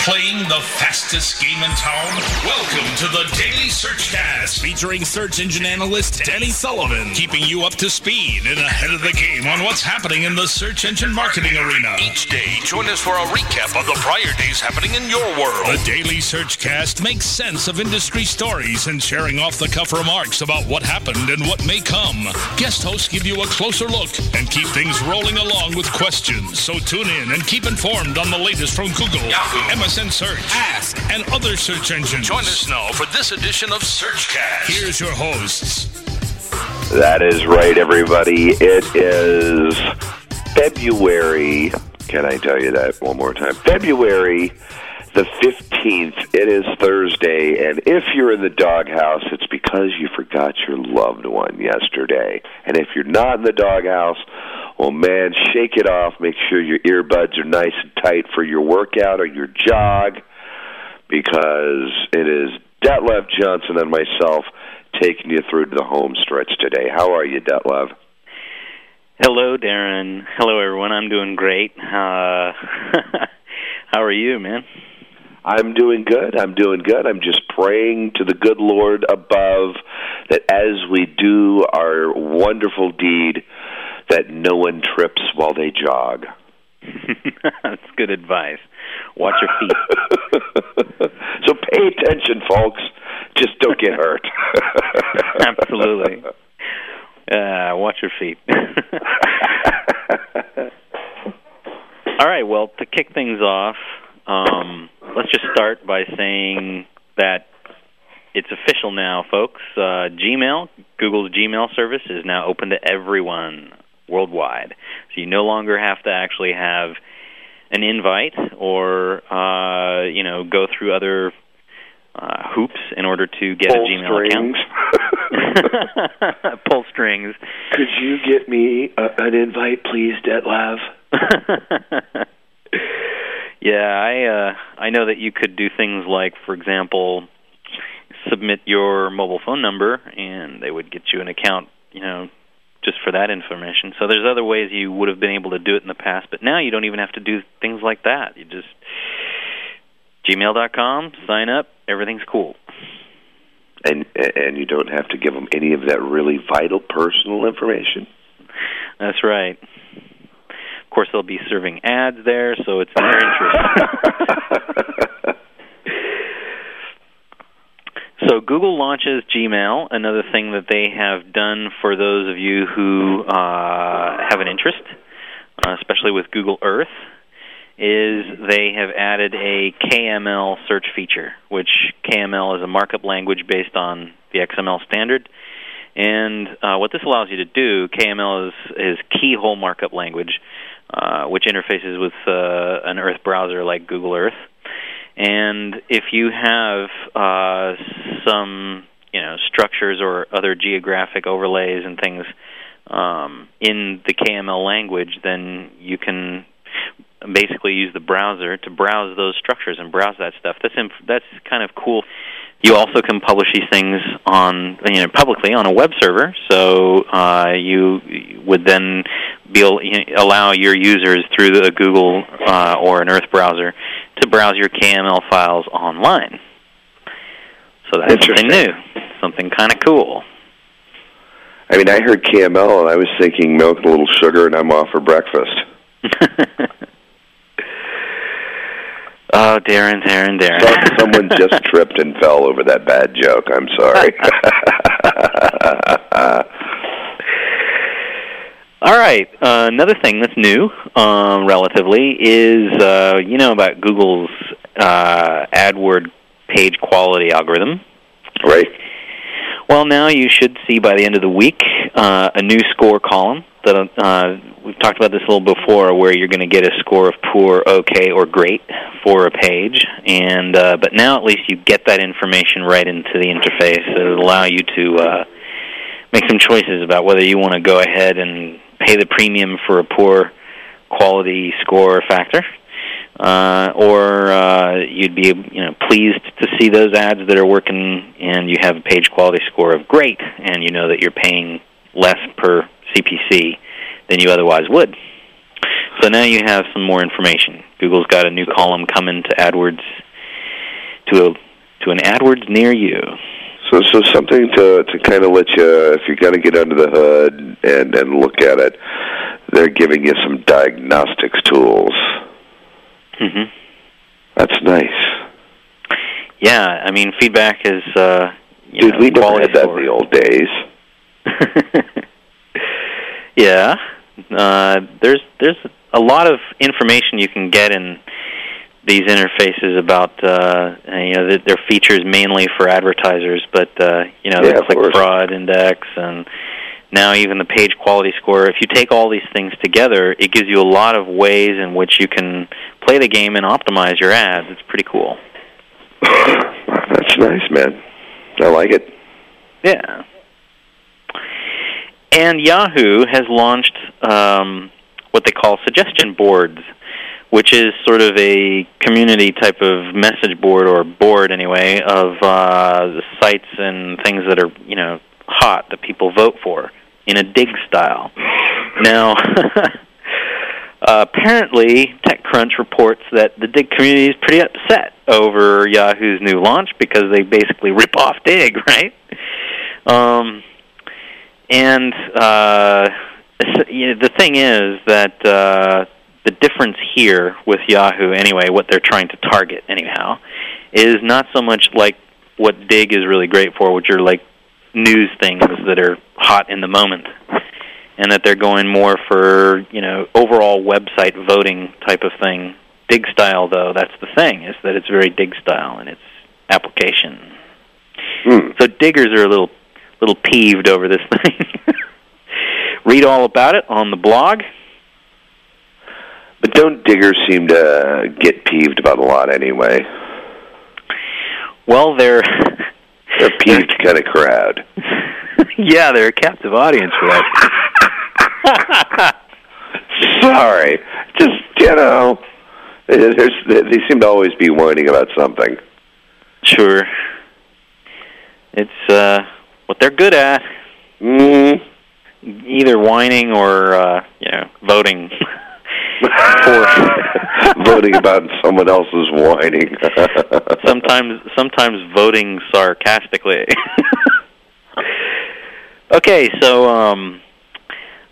Playing the fastest game in town? Welcome to the Daily Searchcast, featuring search engine analyst Danny Sullivan, keeping you up to speed and ahead of the game on what's happening in the search engine marketing arena. Each day, join us for a recap of the prior days happening in your world. The Daily Searchcast makes sense of industry stories and sharing off the cuff remarks about what happened and what may come. Guest hosts give you a closer look and keep things rolling along with questions. So tune in and keep informed on the latest from Google, Yahoo, MSN Search, Ask, and other search engines. Join us now for this edition of Searchcast. Here's your hosts. That is right, everybody. It is February. Can I tell you that one more time? February the 15th. It is Thursday, and if you're in the doghouse, it's because you forgot your loved one yesterday. And if you're not in the doghouse, well, man, shake it off. Make sure your earbuds are nice and tight for your workout or your jog, because it is Detlef Johnson and myself taking you through to the home stretch today. How are you, Detlef? Hello, Darren. Hello, everyone. I'm doing great. Uh, how are you, man? I'm doing good. I'm doing good. I'm just praying to the good Lord above that as we do our wonderful deed, that no one trips while they jog. That's good advice. Watch your feet. so pay attention, folks. Just don't get hurt. Absolutely. Uh, watch your feet. All right. Well, to kick things off, um, let's just start by saying that it's official now, folks. Uh, Gmail, Google's Gmail service, is now open to everyone worldwide. So you no longer have to actually have an invite or uh, you know go through other uh, hoops in order to get Pull a Gmail strings. account. Pull strings. Could you get me a, an invite, please, Detlef? yeah, I uh, I know that you could do things like, for example, submit your mobile phone number, and they would get you an account. You know, just for that information. So there's other ways you would have been able to do it in the past, but now you don't even have to do things like that. You just gmail.com, sign up, everything's cool. And and you don't have to give them any of that really vital personal information. That's right. Of course, they'll be serving ads there, so it's in their interest. So Google launches Gmail. Another thing that they have done for those of you who uh, have an interest, uh, especially with Google Earth, is they have added a KML search feature, which KML is a markup language based on the XML standard. And uh, what this allows you to do, KML is, is keyhole markup language, uh, which interfaces with uh, an Earth browser like Google Earth. And if you have uh, some, you know, structures or other geographic overlays and things um, in the KML language, then you can basically use the browser to browse those structures and browse that stuff. That's inf- that's kind of cool. You also can publish these things on you know publicly on a web server, so uh, you would then be allow your users through the Google uh, or an Earth browser to browse your KML files online. So that's something new, something kind of cool. I mean, I heard KML and I was thinking milk and a little sugar, and I'm off for breakfast. oh, Darren, Darren, Darren. Someone just tripped and fell over that bad joke. I'm sorry. All right. Uh, another thing that's new, um, relatively, is uh, you know about Google's uh, AdWord page quality algorithm. Right. Well, now you should see by the end of the week uh, a new score column that uh, we've talked about this a little before, where you're going to get a score of poor, okay, or great for a page, and uh, but now at least you get that information right into the interface. It'll allow you to uh, make some choices about whether you want to go ahead and pay the premium for a poor quality score factor, uh, or uh, you'd be you know pleased to see those ads that are working and you have a page quality score of great, and you know that you're paying less per CPC than you otherwise would. So now you have some more information. Google's got a new column coming to AdWords to a to an AdWords near you. So, so something to to kind of let you, if you're going to get under the hood and and look at it, they're giving you some diagnostics tools. hmm That's nice. Yeah, I mean feedback is. Uh, you Dude, know, we never had that in the old days. yeah, uh, there's there's a lot of information you can get in these interfaces about uh, you know they're features mainly for advertisers, but uh, you know Yeah, the click course. fraud index and now even the page quality score. If you take all these things together, it gives you a lot of ways in which you can play the game and optimize your ads. It's pretty cool. That's nice, man. I like it. Yeah. And Yahoo has launched um, what they call suggestion boards, which is sort of a community type of message board or board anyway of uh, the sites and things that are you know hot that people vote for in a Digg style. Now. Uh, apparently, TechCrunch reports that the Digg community is pretty upset over Yahoo's new launch because they basically rip off Digg, right? Um, and uh, you know, the thing is that uh, the difference here with Yahoo, anyway, what they're trying to target, anyhow, is not so much like what Digg is really great for, which are like news things that are hot in the moment and that they're going more for you know overall website voting type of thing. Digg style, though, that's the thing is that it's very Digg style in its application. Hmm. So diggers are a little little peeved over this thing. Read all about it on the blog. But don't diggers seem to get peeved about a lot anyway? Well, they're They're a peeved kind of crowd. yeah, they're a captive audience for that. Sorry, just you know, there's, they seem to always be whining about something. Sure. It's uh what they're good at. Mm. Either whining or uh, you know, voting for Voting about someone else's whining. sometimes sometimes voting sarcastically. okay, so um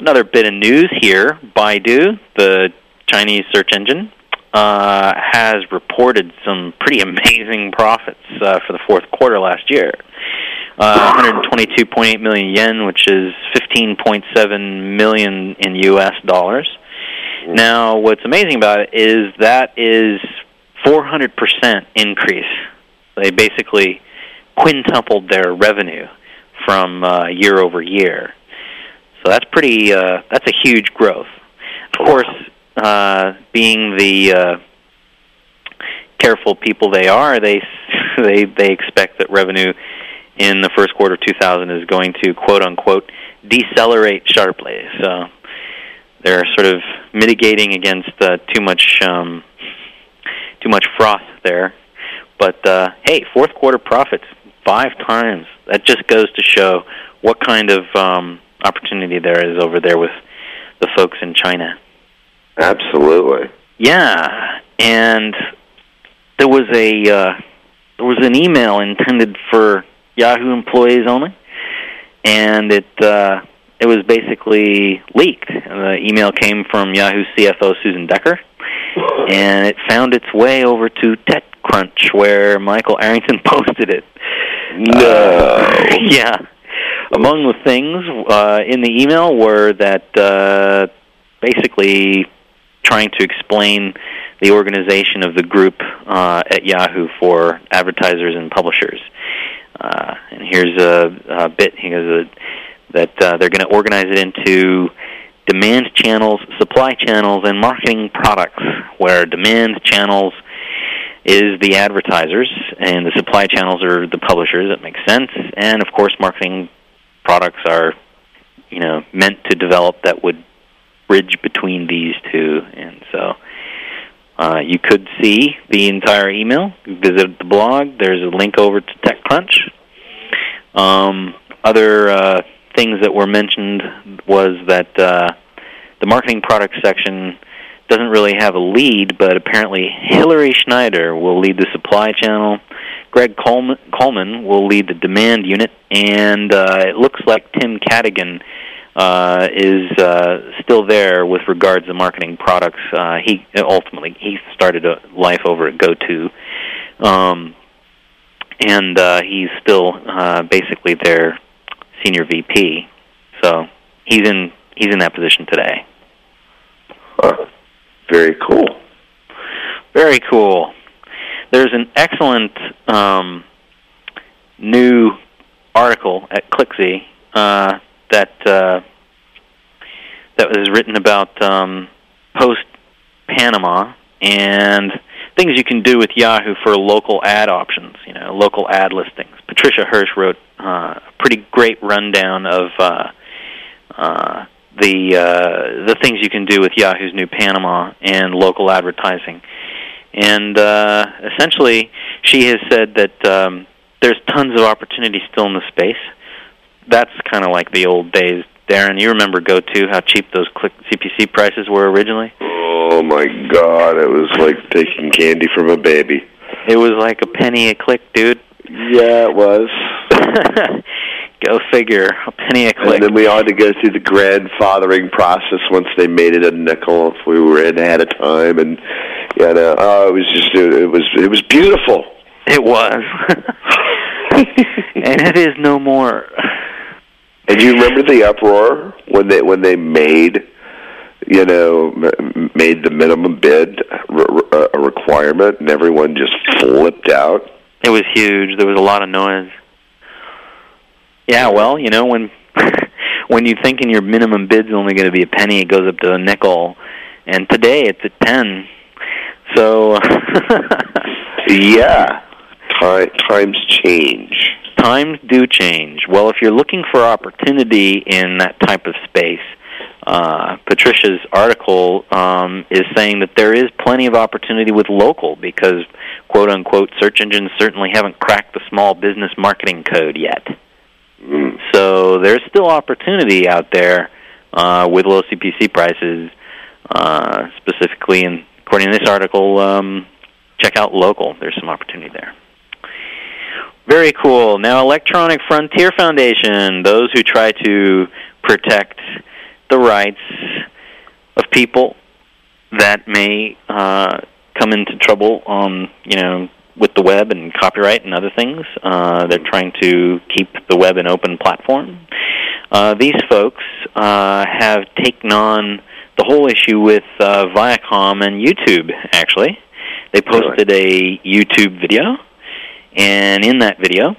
another bit of news here. Baidu, the Chinese search engine, uh, has reported some pretty amazing profits uh, for the fourth quarter last year. Uh, 122.8 million yen, which is 15.7 million in U.S. dollars. Now, what's amazing about it is that is 400% increase. They basically quintupled their revenue from uh, year over year. So that's pretty. Uh, that's a huge growth. Of course, uh, being the uh, careful people they are, they they they expect that revenue in the first quarter of 2000 is going to quote unquote decelerate sharply. So they're sort of mitigating against uh, too much um, too much froth there. But uh, hey, fourth quarter profits five times. That just goes to show what kind of um, opportunity there is over there with the folks in China. Absolutely. Yeah, and there was a uh, there was an email intended for Yahoo employees only, and it uh, it was basically leaked. The email came from Yahoo CFO Susan Decker, and it found its way over to TechCrunch, where Michael Arrington posted it. No. Uh, yeah. Among the things uh, in the email were that uh, basically trying to explain the organization of the group uh, at Yahoo for advertisers and publishers. Uh, and here's a, a bit. He goes uh, that uh, they're going to organize it into demand channels, supply channels, and marketing products. Where demand channels is the advertisers, and the supply channels are the publishers. That makes sense. And of course, marketing products are, you know, meant to develop that would bridge between these two. And so, uh, you could see the entire email. Visit the blog. There's a link over to TechCrunch. Um, other uh, things that were mentioned was that uh, the marketing products section doesn't really have a lead, but apparently Hilary Schneider will lead the supply channel. Greg Coleman, will lead the demand unit, and uh, it looks like Tim Cadogan uh, is uh, still there with regards to marketing products. Uh, he ultimately he started a life over at GoTo, um, and uh, he's still uh, basically their senior VP. So he's in he's in that position today. Huh. Very cool. Very cool. There's an excellent um, new article at ClickZ uh, that uh, that was written about um, post Panama and things you can do with Yahoo for local ad options. You know, local ad listings. Patricia Hursh wrote uh, a pretty great rundown of uh, uh, the uh, the things you can do with Yahoo's new Panama and local advertising. And uh, essentially, she has said that um, there's tons of opportunity still in the space. That's kind of like the old days. Darren, you remember GoTo, how cheap those click CPC prices were originally? Oh my God! It was like taking candy from a baby. It was like a penny a click, dude. Yeah, it was. Go figure. A penny a click. And then we had to go through the grandfathering process once they made it a nickel if we were in ahead of time, and you know, oh, it was just it was it was beautiful. It was, and it is no more. And you remember the uproar when they when they made, you know, made the minimum bid a uh, requirement, and everyone just flipped out. It was huge. There was a lot of noise. Yeah, well, you know, when when you thinking your minimum bid's only going to be a penny, it goes up to a nickel, and today it's at ten. So yeah, Time, times change. Times do change. Well, if you're looking for opportunity in that type of space, uh, Patricia's article um, is saying that there is plenty of opportunity with local because, quote unquote, search engines certainly haven't cracked the small business marketing code yet. Mm. So there's still opportunity out there uh, with low CPC prices, uh, specifically, and according to this article, um, check out local. There's some opportunity there. Very cool. Now, Electronic Frontier Foundation, those who try to protect the rights of people that may uh, come into trouble on, you know, with the web and copyright and other things. Uh, they're trying to keep the web an open platform. Uh, these folks uh, have taken on the whole issue with uh, Viacom and YouTube, actually. They posted a YouTube video and in that video,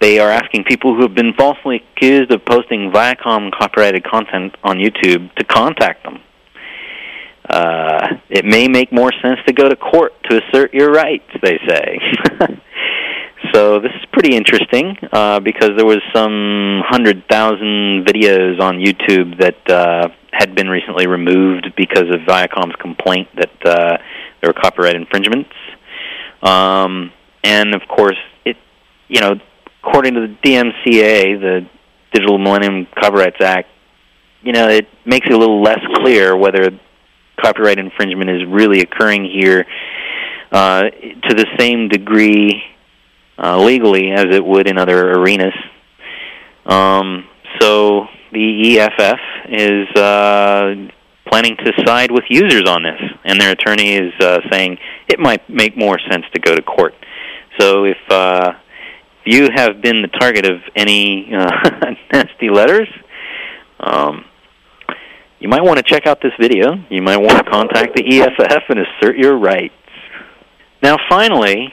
they are asking people who have been falsely accused of posting Viacom copyrighted content on YouTube to contact them. Uh, it may make more sense to go to court to assert your rights, they say. so this is pretty interesting uh, because there was some hundred thousand videos on YouTube that uh, had been recently removed because of Viacom's complaint that uh, there were copyright infringements. Um, and of course, it you know, according to the DMCA, the Digital Millennium Copyrights Act, you know, it makes it a little less clear whether copyright infringement is really occurring here uh, to the same degree uh, legally as it would in other arenas. Um, so the EFF is uh, planning to side with users on this, and their attorney is uh, saying it might make more sense to go to court. So if uh, you have been the target of any uh, nasty letters, um, you might want to check out this video. You might want to contact the EFF and assert your rights. Now, finally,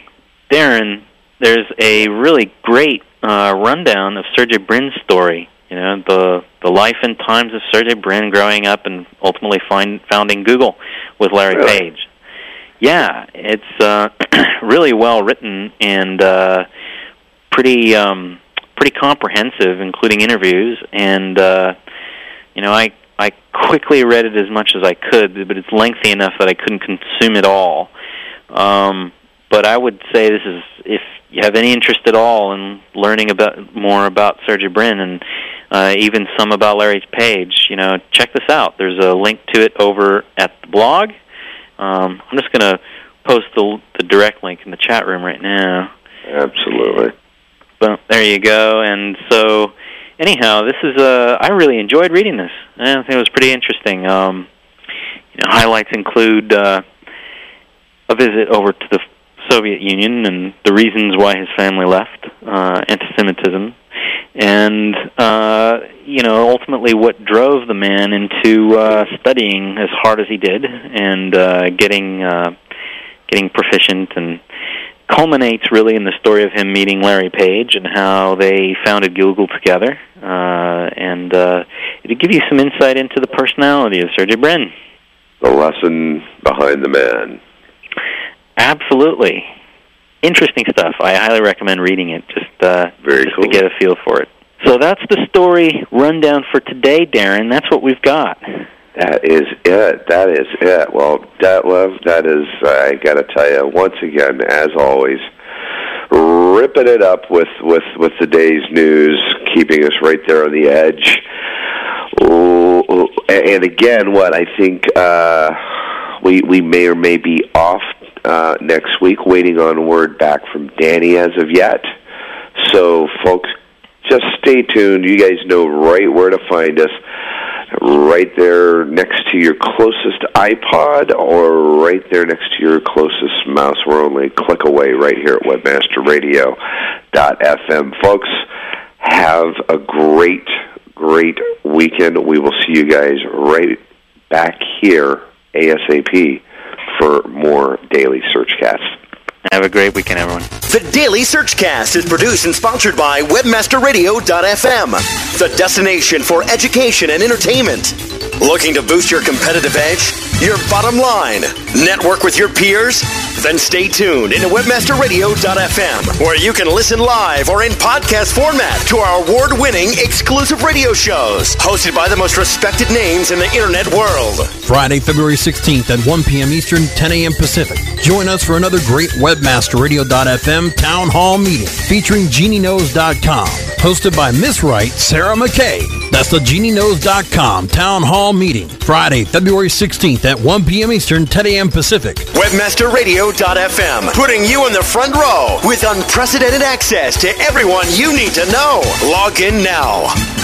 Darren, there's a really great uh, rundown of Sergey Brin's story. You know, the the life and times of Sergey Brin growing up and ultimately find, founding Google with Larry Really? Page. Yeah, it's uh, really well written and uh, pretty um, pretty comprehensive, including interviews. And uh, you know, I I quickly read it as much as I could, but it's lengthy enough that I couldn't consume it all. Um, but I would say this is if you have any interest at all in learning about more about Sergey Brin and uh, even some about Larry's Page, you know, check this out. There's a link to it over at the blog. Um, I'm just going to post the, the direct link in the chat room right now. Absolutely. But there you go. And so, anyhow, this is uh, I really enjoyed reading this. I think it was pretty interesting. Um, you know, highlights include uh, a visit over to the Soviet Union and the reasons why his family left, uh, anti-Semitism, and uh, you know ultimately what drove the man into uh, studying as hard as he did and uh, getting uh, getting proficient and culminates really in the story of him meeting Larry Page and how they founded Google together, uh, and uh, it'll give you some insight into the personality of Sergey Brin. The lesson behind the man. Absolutely. Interesting stuff. I highly recommend reading it just, uh, Very just cool. to get a feel for it. So that's the story rundown for today, Darren. That's what we've got. That is it. That is it. Well, Detlef, that is, I got to tell you, once again, as always, ripping it up with, with, with the day's news, keeping us right there on the edge. Ooh, and again, what I think uh, we we may or may be off uh, next week, waiting on word back from Danny as of yet. So, folks, just stay tuned. You guys know right where to find us. Right there next to your closest iPod or right there next to your closest mouse. We're only a click away right here at webmasterradio.fm. Folks, have a great, great weekend. We will see you guys right back here ASAP for more Daily Searchcasts. Have a great weekend, everyone. The Daily Searchcast is produced and sponsored by WebmasterRadio.fm, the destination for education and entertainment. Looking to boost your competitive edge? Your bottom line? Network with your peers? Then stay tuned into WebmasterRadio.fm, where you can listen live or in podcast format to our award winning exclusive radio shows, hosted by the most respected names in the internet world. Friday, February 16th at 1 p.m. Eastern, 10 a.m. Pacific. Join us for another great WebmasterRadio.fm town hall meeting featuring GenieKnows.com, hosted by Miss Wright, Sarah McKay. That's the GenieKnows.com town hall meeting, Friday, February 16th at 1 p.m. Eastern, 10 a.m. Pacific. WebmasterRadio.fm, putting you in the front row with unprecedented access to everyone you need to know. Log in now.